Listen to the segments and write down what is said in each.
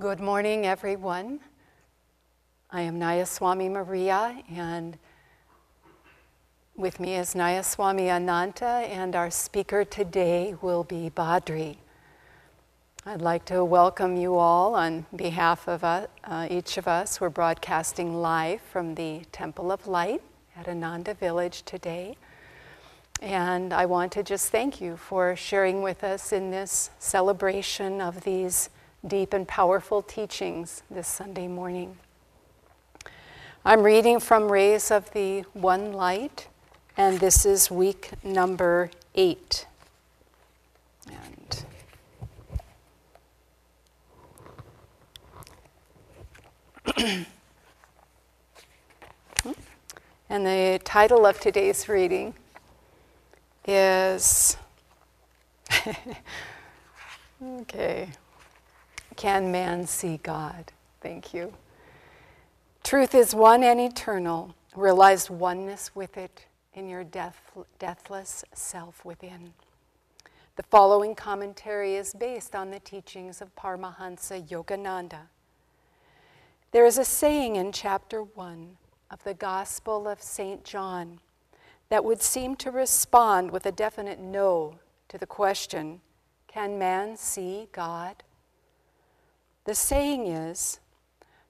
Good morning, everyone. I am Nayaswami Maria, and with me is Nayaswami Ananta, and our speaker today will be Badri. I'd like to welcome you all on behalf of uh, uh, each of us. We're broadcasting live from the Temple of Light at Ananda Village today. And I want to just thank you for sharing with us in this celebration of these deep and powerful teachings this Sunday morning. I'm reading from Rays of the One Light, and this is week number eight. And And the title of today's reading is okay. Can man see God? Thank you. Truth is one and eternal. Realize oneness with it in your death, deathless self within. The following commentary is based on the teachings of Paramahansa Yogananda. There is a saying in chapter 1 of the Gospel of St. John that would seem to respond with a definite no to the question Can man see God? The saying is,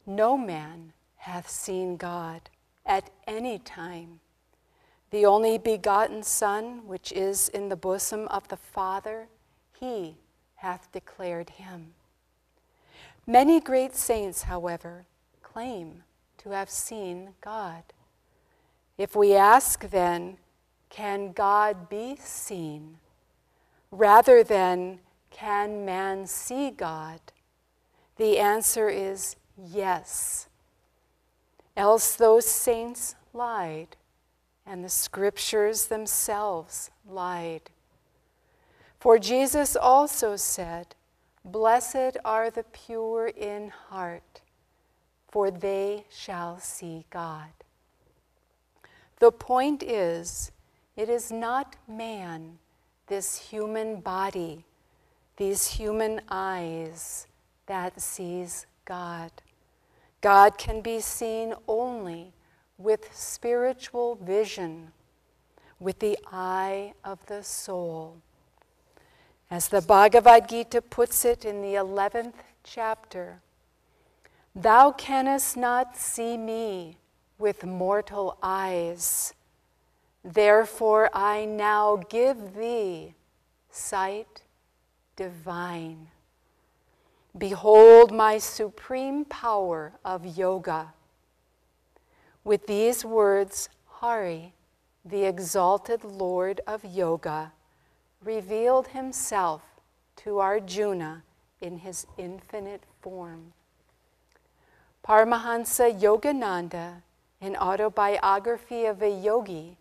No man hath seen God at any time. The only begotten Son, which is in the bosom of the Father, he hath declared him. Many great saints, however, claim to have seen God. If we ask then, can God be seen? Rather than, can man see God? The answer is yes. Else those saints lied, and the scriptures themselves lied. For Jesus also said, Blessed are the pure in heart, for they shall see God. The point is, it is not man, this human body, these human eyes that sees God. God can be seen only with spiritual vision, with the eye of the soul. As the Bhagavad Gita puts it in the 11th chapter, Thou canst not see me with mortal eyes. Therefore, I now give thee sight divine. Behold my supreme power of yoga. With these words, Hari, the exalted Lord of Yoga, revealed himself to Arjuna in his infinite form. Paramahansa Yogananda, in Autobiography of a Yogi,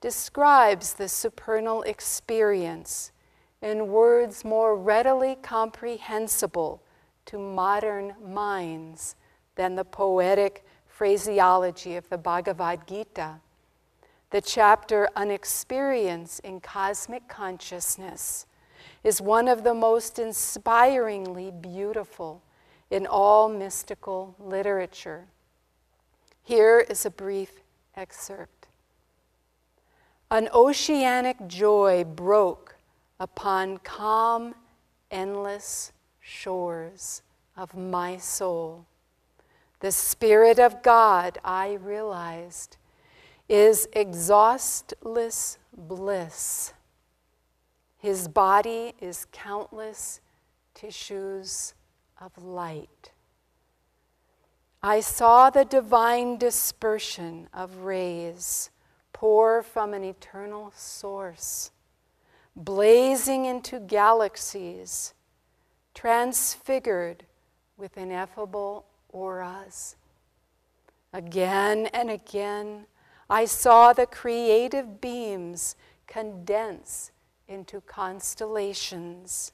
describes the supernal experience in words more readily comprehensible to modern minds than the poetic phraseology of the Bhagavad Gita. The chapter An Experience in Cosmic Consciousness is one of the most inspiringly beautiful in all mystical literature. Here is a brief excerpt. An oceanic joy broke upon calm, endless shores of my soul. The Spirit of God, I realized, is exhaustless bliss. His body is countless tissues of light. I saw the divine dispersion of rays pour from an eternal source, blazing into galaxies, transfigured with ineffable auras. Again and again, I saw the creative beams condense into constellations,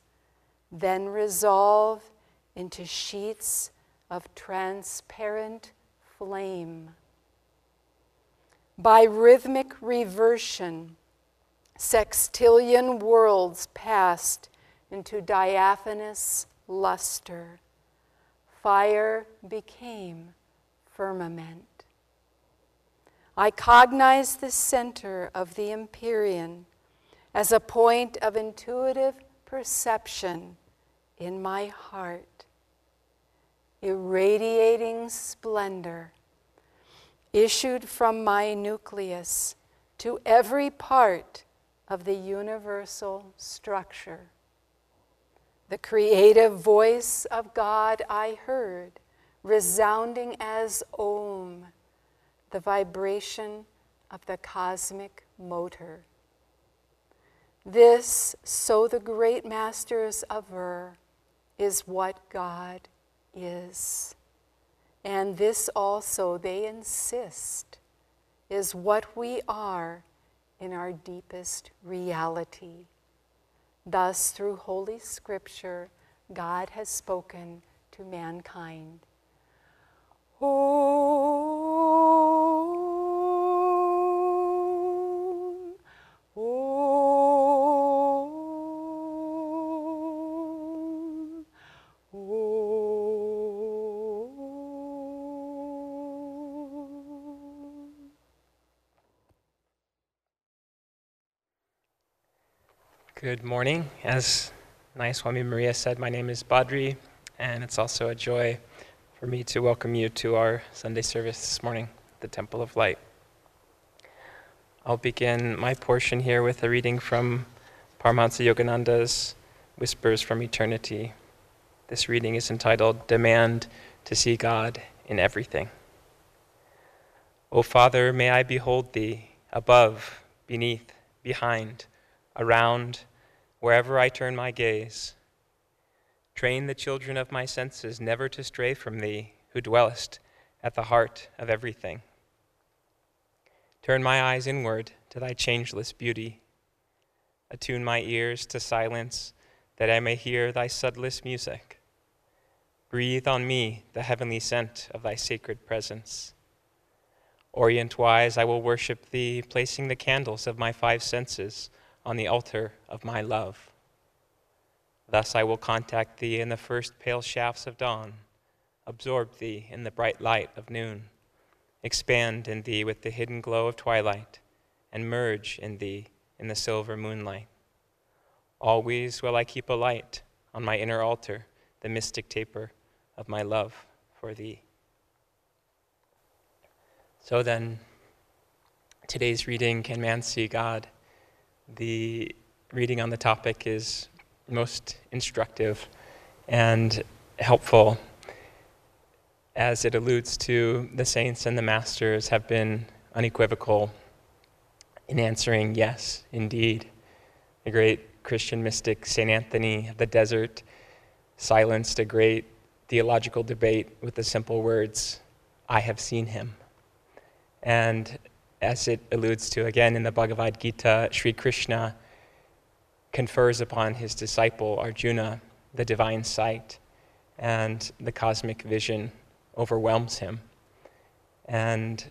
then resolve into sheets of transparent flame. By rhythmic reversion, sextillion worlds passed into diaphanous luster, fire became firmament. I cognize the center of the Empyrean as a point of intuitive perception in my heart, irradiating splendor issued from my nucleus to every part of the universal structure. The creative voice of God I heard, resounding as Om the vibration of the cosmic motor. This, so the great masters aver, is what God is. And this also, they insist, is what we are in our deepest reality. Thus, through Holy Scripture, God has spoken to mankind. Oh, Good morning. As Nayaswami Maria said, my name is Badri, and it's also a joy for me to welcome you to our Sunday service this morning, the Temple of Light. I'll begin my portion here with a reading from Paramahansa Yogananda's Whispers from Eternity. This reading is entitled Demand to See God in Everything. O Father, may I behold Thee above, beneath, behind, around, wherever I turn my gaze. Train the children of my senses never to stray from thee, who dwellest at the heart of everything. Turn my eyes inward to thy changeless beauty. Attune my ears to silence, that I may hear thy subtlest music. Breathe on me the heavenly scent of thy sacred presence. Orient wise, I will worship thee, placing the candles of my five senses on the altar of my love. Thus I will contact thee in the first pale shafts of dawn, absorb thee in the bright light of noon, expand in thee with the hidden glow of twilight, and merge in thee in the silver moonlight. Always will I keep alight on my inner altar the mystic taper of my love for thee. So then, today's reading Can Man See God? The reading on the topic is most instructive and helpful as it alludes to the saints and the masters have been unequivocal in answering yes, indeed. The great Christian mystic St. Anthony of the Desert silenced a great theological debate with the simple words, I have seen him. And as it alludes to again in the Bhagavad Gita, Sri Krishna confers upon his disciple Arjuna the divine sight, and the cosmic vision overwhelms him. And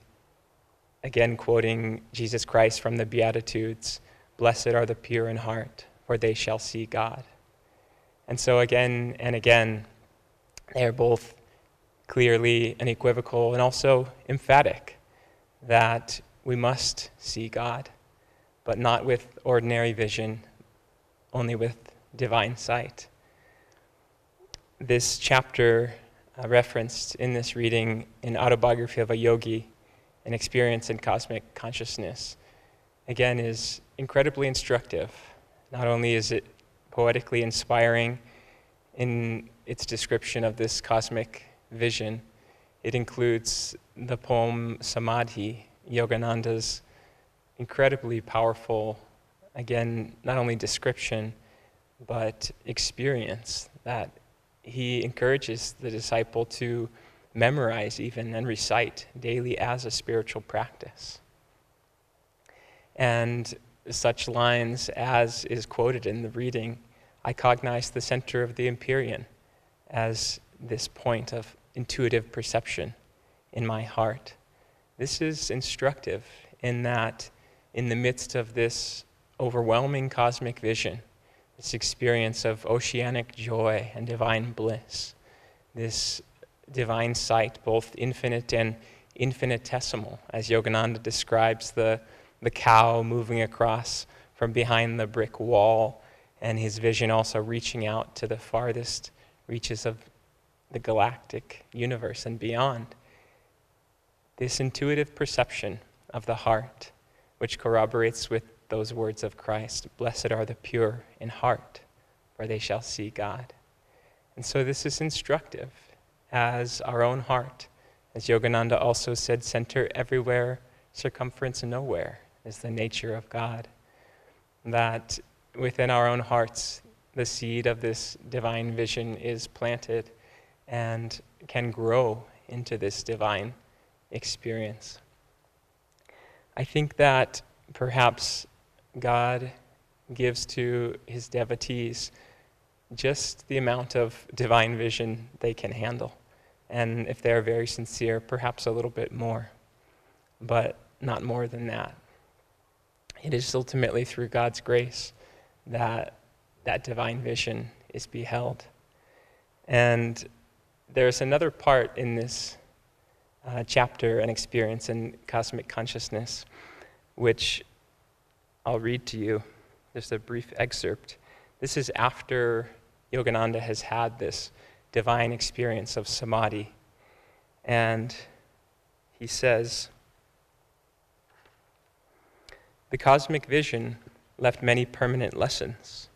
again, quoting Jesus Christ from the Beatitudes Blessed are the pure in heart, for they shall see God. And so, again and again, they are both clearly unequivocal and also emphatic that we must see God, but not with ordinary vision, only with divine sight. This chapter uh, referenced in this reading an Autobiography of a Yogi, an experience in cosmic consciousness, again is incredibly instructive. Not only is it poetically inspiring in its description of this cosmic vision, it includes the poem Samadhi Yogananda's incredibly powerful, again, not only description, but experience that he encourages the disciple to memorize even and recite daily as a spiritual practice. And such lines as is quoted in the reading, I cognize the center of the Empyrean as this point of intuitive perception in my heart. This is instructive in that, in the midst of this overwhelming cosmic vision, this experience of oceanic joy and divine bliss, this divine sight, both infinite and infinitesimal, as Yogananda describes the, the cow moving across from behind the brick wall, and his vision also reaching out to the farthest reaches of the galactic universe and beyond. This intuitive perception of the heart, which corroborates with those words of Christ Blessed are the pure in heart, for they shall see God. And so this is instructive as our own heart. As Yogananda also said, center everywhere, circumference nowhere is the nature of God. That within our own hearts, the seed of this divine vision is planted and can grow into this divine experience. I think that perhaps God gives to his devotees just the amount of divine vision they can handle. And if they're very sincere, perhaps a little bit more, but not more than that. It is ultimately through God's grace that that divine vision is beheld. And there's another part in this uh, chapter and experience in cosmic consciousness, which I'll read to you. Just a brief excerpt. This is after Yogananda has had this divine experience of samadhi. And he says, The cosmic vision left many permanent lessons.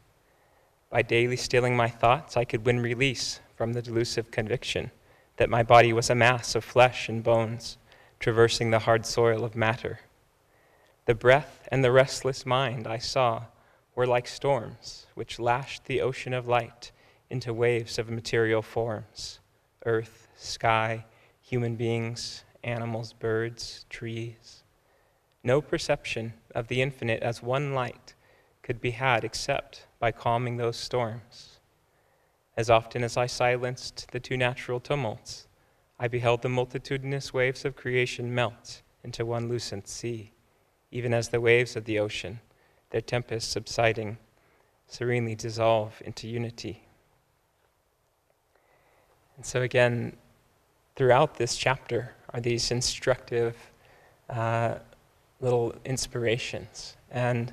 By daily stilling my thoughts, I could win release from the delusive conviction that my body was a mass of flesh and bones traversing the hard soil of matter. The breath and the restless mind I saw were like storms which lashed the ocean of light into waves of material forms earth, sky, human beings, animals, birds, trees. No perception of the infinite as one light could be had except by calming those storms. As often as I silenced the two natural tumults, I beheld the multitudinous waves of creation melt into one lucent sea even as the waves of the ocean, their tempests subsiding, serenely dissolve into unity. And so, again, throughout this chapter are these instructive uh, little inspirations. And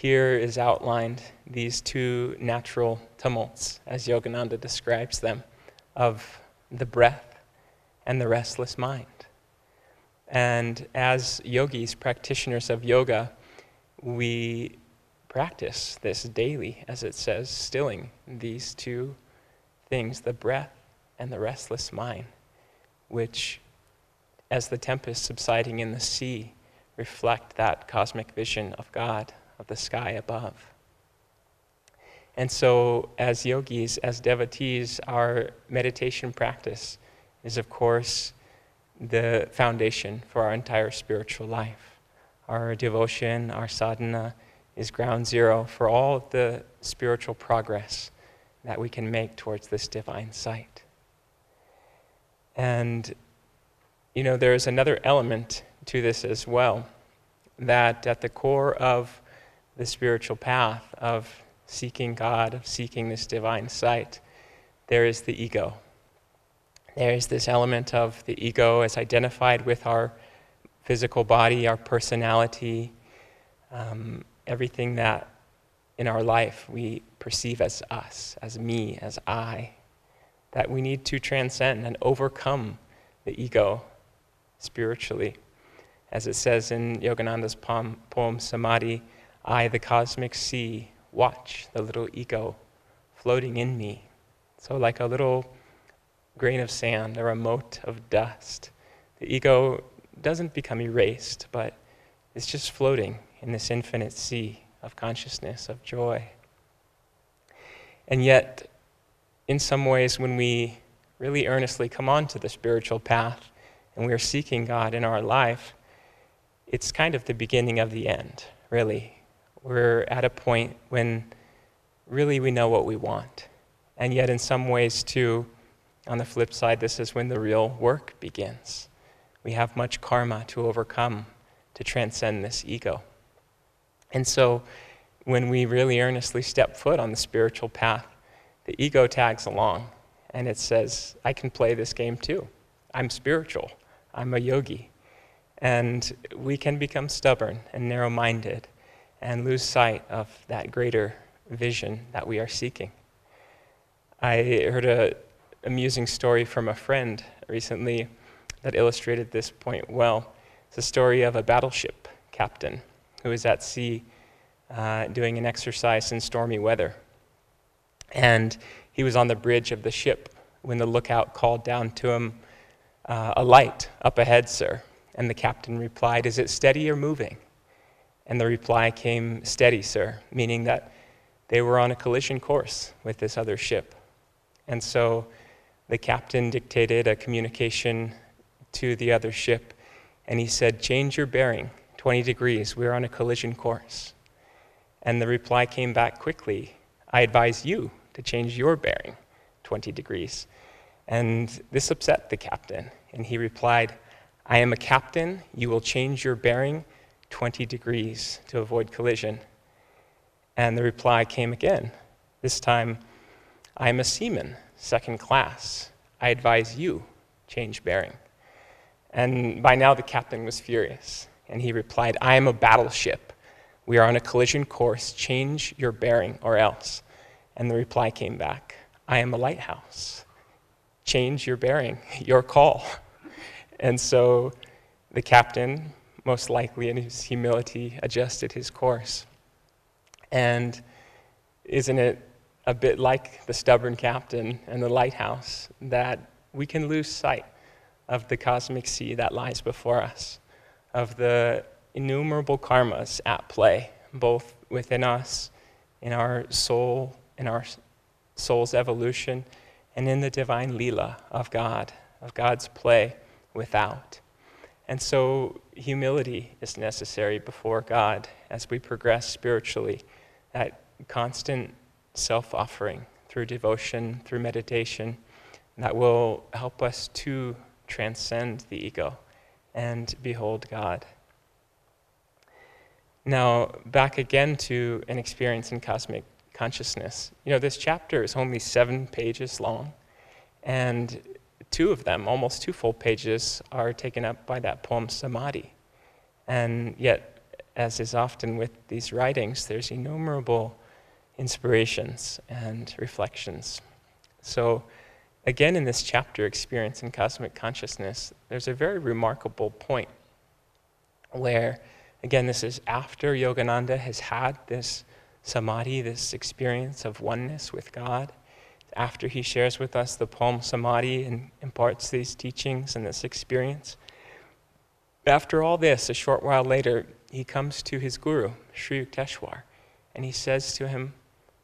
here is outlined these two natural tumults, as Yogananda describes them, of the breath and the restless mind. And as yogis, practitioners of yoga, we practice this daily, as it says, stilling these two things the breath and the restless mind, which, as the tempest subsiding in the sea, reflect that cosmic vision of God, the sky above. And so, as yogis, as devotees, our meditation practice is, of course, the foundation for our entire spiritual life. Our devotion, our sadhana, is ground zero for all of the spiritual progress that we can make towards this divine sight. And, you know, there's another element to this as well that at the core of the spiritual path of seeking God, of seeking this divine sight, there is the ego. There is this element of the ego as identified with our physical body, our personality, um, everything that in our life we perceive as us, as me, as I, that we need to transcend and overcome the ego spiritually. As it says in Yogananda's poem, poem Samadhi, I, the cosmic sea, watch the little ego floating in me. So, like a little grain of sand a mote of dust. The ego doesn't become erased, but it's just floating in this infinite sea of consciousness, of joy. And yet, in some ways, when we really earnestly come onto the spiritual path and we are seeking God in our life, it's kind of the beginning of the end, really. We're at a point when really we know what we want. And yet, in some ways, too, on the flip side, this is when the real work begins. We have much karma to overcome to transcend this ego. And so, when we really earnestly step foot on the spiritual path, the ego tags along and it says, I can play this game too. I'm spiritual, I'm a yogi. And we can become stubborn and narrow minded and lose sight of that greater vision that we are seeking. I heard an amusing story from a friend recently that illustrated this point well. It's a story of a battleship captain who is at sea uh, doing an exercise in stormy weather. And he was on the bridge of the ship when the lookout called down to him, uh, A light up ahead, sir. And the captain replied, Is it steady or moving? And the reply came, Steady, sir, meaning that they were on a collision course with this other ship. And so the captain dictated a communication to the other ship, and he said, Change your bearing 20 degrees. We're on a collision course. And the reply came back quickly I advise you to change your bearing 20 degrees. And this upset the captain, and he replied, I am a captain. You will change your bearing 20 degrees to avoid collision. And the reply came again. This time, I am a seaman, second class. I advise you change bearing. And by now, the captain was furious, and he replied, I am a battleship. We are on a collision course. Change your bearing or else. And the reply came back I am a lighthouse. Change your bearing, your call. And so the captain, most likely in his humility, adjusted his course. And isn't it a bit like the stubborn captain and the lighthouse that we can lose sight of the cosmic sea that lies before us, of the innumerable karmas at play, both within us, in our soul, in our soul's evolution, and in the divine Leela of God, of God's play without. And so humility is necessary before God as we progress spiritually, that constant self offering through devotion, through meditation, that will help us to transcend the ego and behold God. Now, back again to an experience in cosmic consciousness. You know, this chapter is only seven pages long, and two of them, almost two full pages, are taken up by that poem Samadhi. And yet, as is often with these writings, there's innumerable inspirations and reflections. So, again, in this chapter, Experience in Cosmic Consciousness, there's a very remarkable point where Again, this is after Yogananda has had this samadhi, this experience of oneness with God. After he shares with us the poem Samadhi and imparts these teachings and this experience. After all this, a short while later, he comes to his guru, Sri Yukteswar, and he says to him,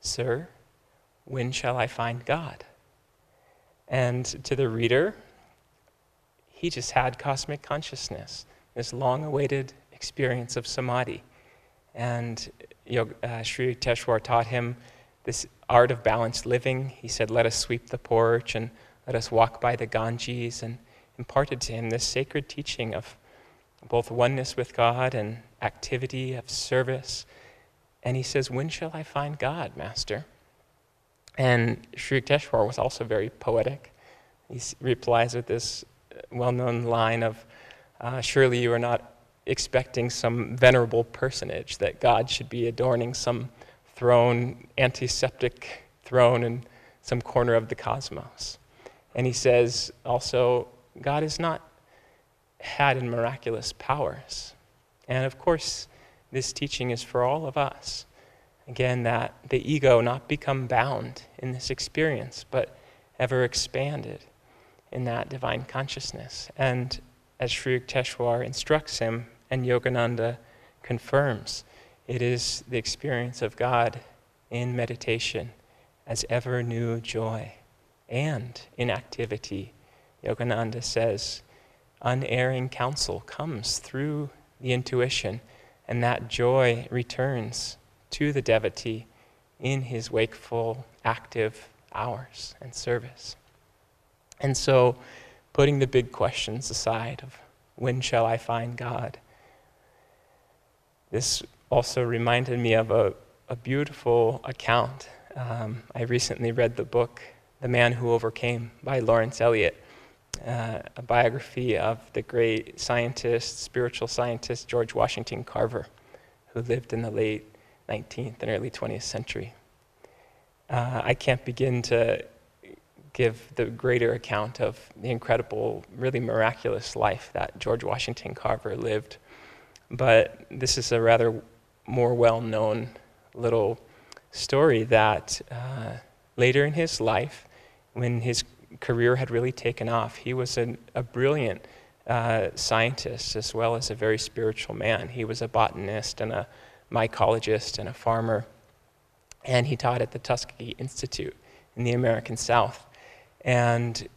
Sir, when shall I find God? And to the reader, he just had cosmic consciousness, this long awaited experience of samadhi. And uh, Sri Yukteswar taught him this art of balanced living. He said, Let us sweep the porch and let us walk by the Ganges, and imparted to him this sacred teaching of both oneness with God and activity of service. And he says, When shall I find God, Master? And Sri Yukteswar was also very poetic. He replies with this well known line of, uh, Surely you are not expecting some venerable personage, that God should be adorning some throne, antiseptic throne in some corner of the cosmos. And he says also, God is not had in miraculous powers. And of course, this teaching is for all of us. Again, that the ego not become bound in this experience, but ever expanded in that divine consciousness. And as Sri Yukteswar instructs him and Yogananda confirms it is the experience of God in meditation as ever new joy and in activity. Yogananda says, unerring counsel comes through the intuition, and that joy returns to the devotee in his wakeful, active hours and service. And so, putting the big questions aside of when shall I find God? This also reminded me of a, a beautiful account. Um, I recently read the book The Man Who Overcame by Lawrence Elliott, uh, a biography of the great scientist, spiritual scientist George Washington Carver, who lived in the late 19th and early 20th century. Uh, I can't begin to give the greater account of the incredible, really miraculous life that George Washington Carver lived. But this is a rather more well known little story that uh, later in his life, when his career had really taken off, he was an, a brilliant uh, scientist as well as a very spiritual man. He was a botanist and a mycologist and a farmer, and he taught at the Tuskegee Institute in the American South. And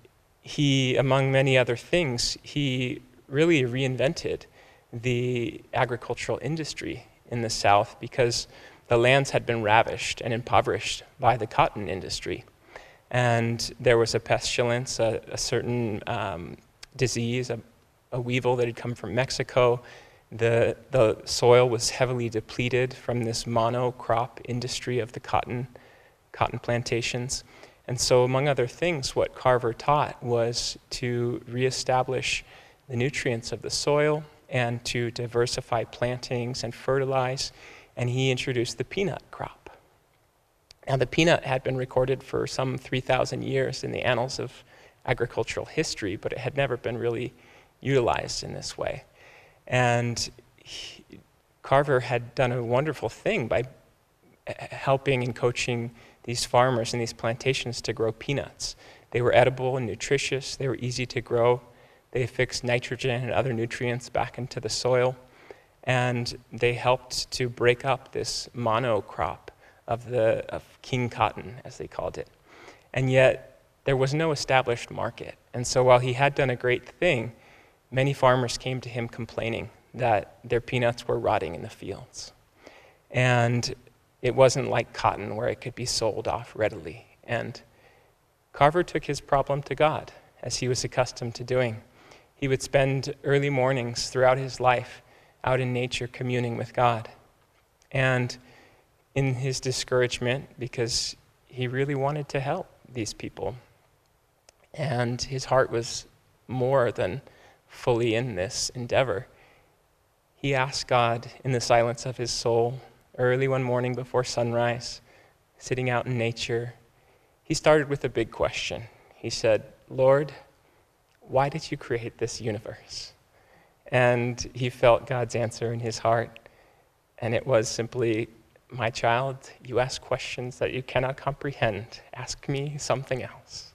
he, among many other things, he really reinvented the agricultural industry in the South because the lands had been ravished and impoverished by the cotton industry. And there was a pestilence, a, a certain um, disease, a, a, weevil that had come from Mexico. The, the soil was heavily depleted from this monocrop industry of the cotton, cotton plantations. And so, among other things, what Carver taught was to reestablish the nutrients of the soil and to diversify plantings and fertilize. And he introduced the peanut crop. Now, the peanut had been recorded for some 3,000 years in the annals of agricultural history, but it had never been really utilized in this way. And he, Carver had done a wonderful thing by eh, helping and coaching these farmers and these plantations to grow peanuts. They were edible and nutritious, they were easy to grow. They fixed nitrogen and other nutrients back into the soil. And they helped to break up this monocrop of, the, of king cotton, as they called it. And yet, there was no established market. And so, while he had done a great thing, many farmers came to him complaining that their peanuts were rotting in the fields. And it wasn't like cotton where it could be sold off readily. And Carver took his problem to God, as he was accustomed to doing. He would spend early mornings throughout his life out in nature communing with God. And in his discouragement, because he really wanted to help these people, and his heart was more than fully in this endeavor, he asked God in the silence of his soul early one morning before sunrise, sitting out in nature, he started with a big question. He said, Lord, why did you create this universe? And he felt God's answer in his heart. And it was simply, My child, you ask questions that you cannot comprehend. Ask me something else.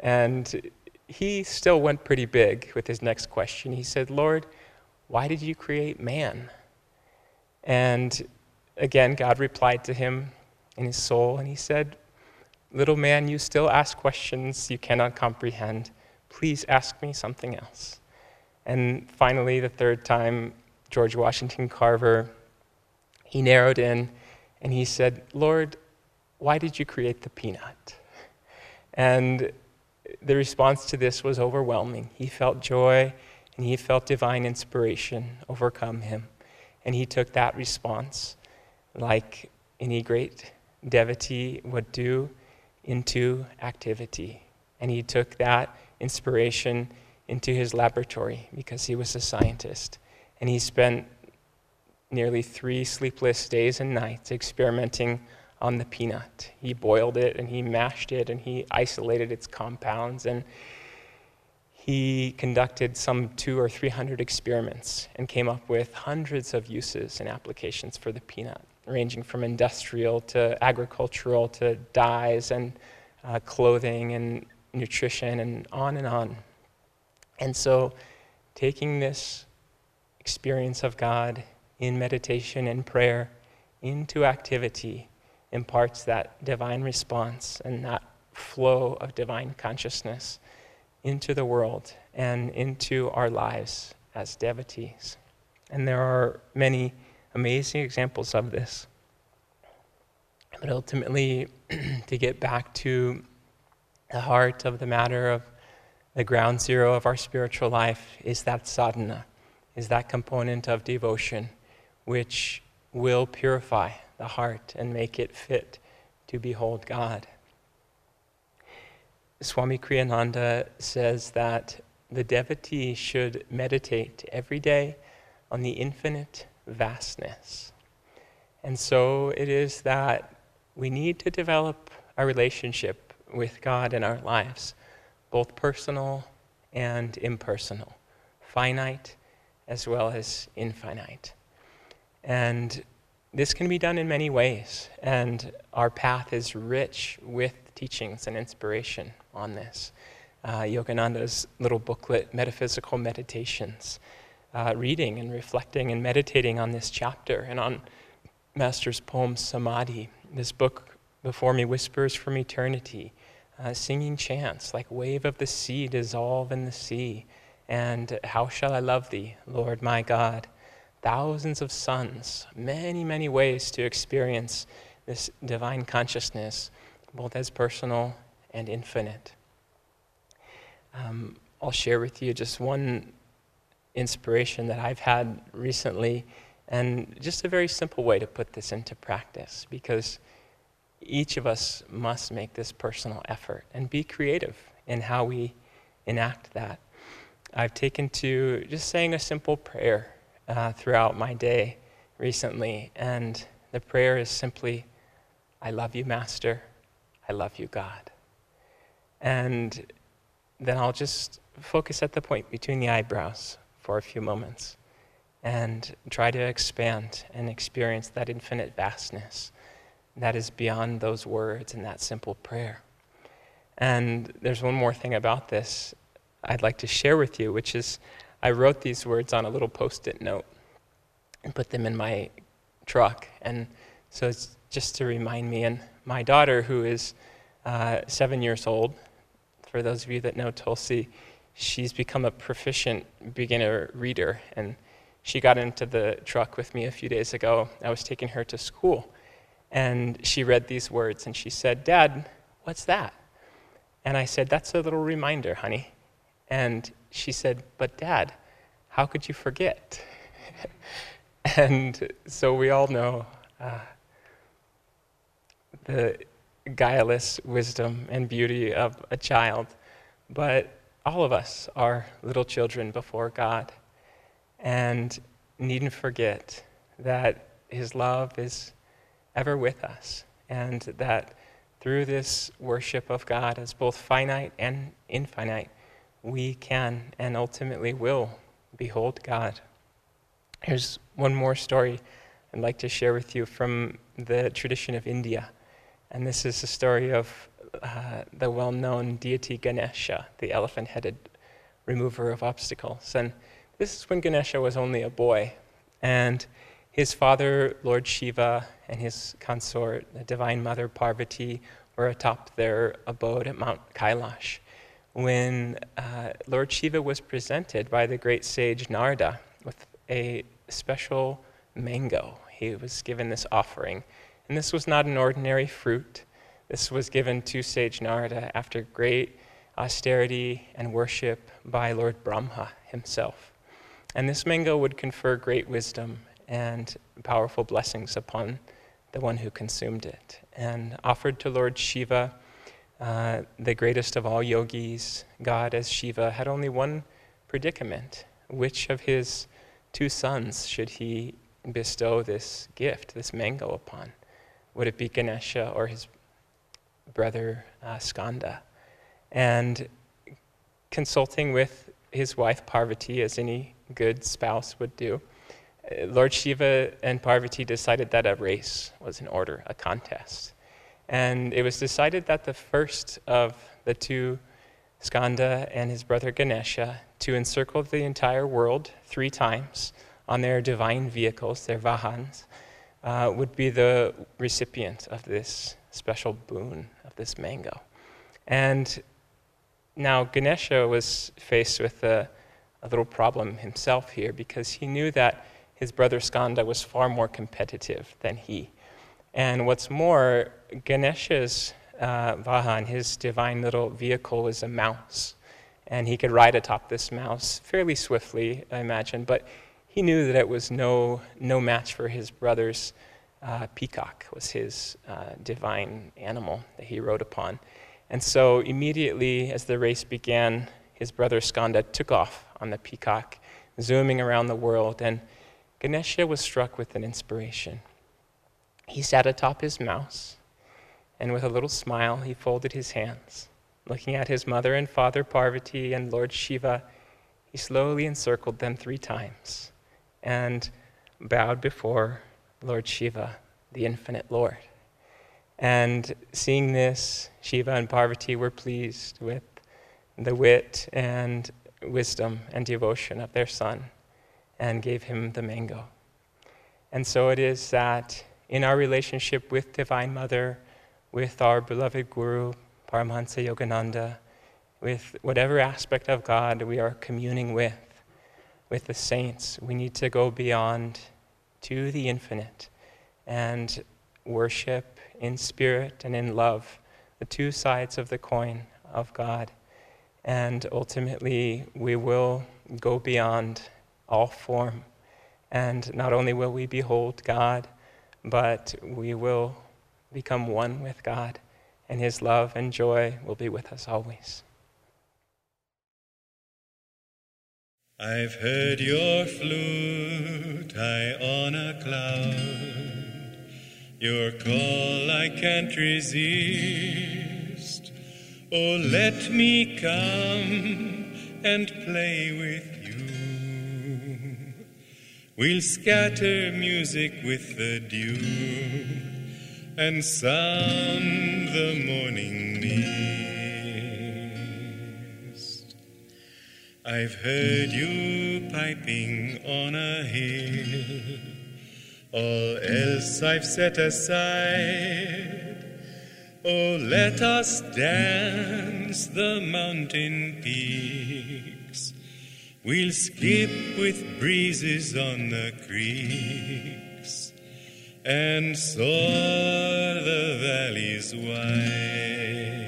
And he still went pretty big with his next question. He said, Lord, why did you create man? And Again, God replied to him in his soul, and he said, Little man, you still ask questions you cannot comprehend. Please ask me something else. And finally, the third time, George Washington Carver, he narrowed in and he said, Lord, why did you create the peanut? And the response to this was overwhelming. He felt joy and he felt divine inspiration overcome him. And he took that response like any great devotee would do, into activity. And he took that inspiration into his laboratory because he was a scientist. And he spent nearly three sleepless days and nights experimenting on the peanut. He boiled it and he mashed it and he isolated its compounds and he conducted some two or three hundred experiments and came up with hundreds of uses and applications for the peanut ranging from industrial to agricultural to dyes and uh, clothing and nutrition and on and on. And so, taking this experience of God in meditation and prayer into activity imparts that divine response and that flow of divine consciousness into the world and into our lives as devotees. And there are many amazing examples of this. But ultimately, to get back to the heart of the matter of the ground zero of our spiritual life is that sadhana, is that component of devotion which will purify the heart and make it fit to behold God. Swami Kriyananda says that the devotee should meditate every day on the infinite vastness. And so it is that we need to develop a relationship with God in our lives, both personal and impersonal, finite as well as infinite. And this can be done in many ways, and our path is rich with teachings and inspiration on this. Uh, Yogananda's little booklet, Metaphysical Meditations, uh, reading and reflecting and meditating on this chapter and on Master's poem Samadhi. This book before me whispers from eternity, uh, singing chants like wave of the sea dissolve in the sea, and how shall I love thee, Lord my God? Thousands of suns, many, many ways to experience this divine consciousness, both as personal and infinite. Um, I'll share with you just one inspiration that I've had recently, and just a very simple way to put this into practice because each of us must make this personal effort and be creative in how we enact that. I've taken to just saying a simple prayer uh, throughout my day recently, and the prayer is simply, I love you, Master. I love you, God. And then I'll just focus at the point between the eyebrows for a few moments and try to expand and experience that infinite vastness that is beyond those words and that simple prayer. And there's one more thing about this I'd like to share with you, which is I wrote these words on a little post it note and put them in my truck. And so it's just to remind me. And my daughter, who is uh, seven years old, for those of you that know Tulsi, she's become a proficient beginner reader. And she got into the truck with me a few days ago. I was taking her to school. And she read these words and she said, Dad, what's that? And I said, That's a little reminder, honey. And she said, But Dad, how could you forget? and so we all know uh, the guileless wisdom and beauty of a child, but all of us are little children before God and needn't forget that His love is ever with us and that through this worship of God as both finite and infinite, we can and ultimately will behold God. Here's one more story I'd like to share with you from the tradition of India. And this is the story of uh, the well known deity Ganesha, the elephant headed remover of obstacles. And this is when Ganesha was only a boy. And his father, Lord Shiva, and his consort, the Divine Mother Parvati, were atop their abode at Mount Kailash when uh, Lord Shiva was presented by the great sage Narada with a special mango. He was given this offering and this was not an ordinary fruit. This was given to sage Narada after great austerity and worship by Lord Brahma himself. And this mango would confer great wisdom and powerful blessings upon the one who consumed it. And offered to Lord Shiva, uh, the greatest of all yogis, God as Shiva, had only one predicament. Which of his two sons should he bestow this gift, this mango, upon? Would it be Ganesha or his brother uh, Skanda? And consulting with his wife Parvati, as any good spouse would do, Lord Shiva and Parvati decided that a race was in order, a contest. And it was decided that the first of the two, Skanda and his brother Ganesha, to encircle the entire world three times on their divine vehicles, their vahans, uh, would be the recipient of this special boon of this mango. And now Ganesha was faced with a, a little problem himself here because he knew that his brother Skanda was far more competitive than he. And what's more, Ganesha's uh, Vahan, his divine little vehicle, was a mouse. And he could ride atop this mouse fairly swiftly, I imagine, but he knew that it was no, no match for his brother's uh, peacock, was his uh, divine animal that he rode upon. And so, immediately as the race began, his brother Skanda took off on the peacock, zooming around the world, and Ganesha was struck with an inspiration. He sat atop his mouse, and with a little smile, he folded his hands. Looking at his mother and father Parvati and Lord Shiva, he slowly encircled them three times and bowed before Lord Shiva, the infinite Lord. And seeing this, Shiva and Parvati were pleased with the wit and wisdom and devotion of their son and gave him the mango. And so it is that in our relationship with Divine Mother, with our beloved Guru, Paramahansa Yogananda, with whatever aspect of God we are communing with, with the saints, we need to go beyond to the infinite and worship in spirit and in love, the two sides of the coin of God. And ultimately, we will go beyond all form. And not only will we behold God, but we will become one with God, and His love and joy will be with us always. I've heard your flute high on a cloud. Your call I can't resist. Oh, let me come and play with. We'll scatter music with the dew and sound the morning mist. I've heard you piping on a hill all else I've set aside. Oh, let us dance the mountain peaks. We'll skip with breezes on the creeks and soar the valleys wide.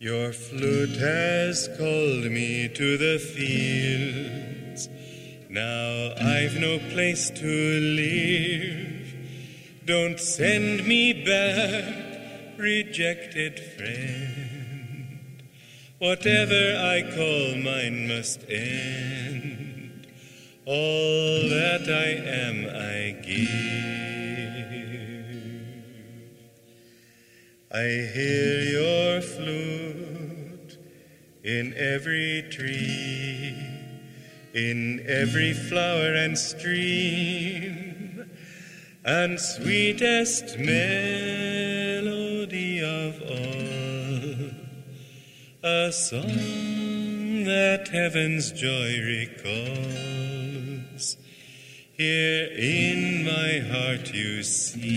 Your flute has called me to the fields. Now I've no place to live. Don't send me back, rejected friend. Whatever I call mine must end. All that I am I give. I hear your flute in every tree, in every flower and stream, and sweetest melody of all, a song that heaven's joy recalls. Here in my heart you sing.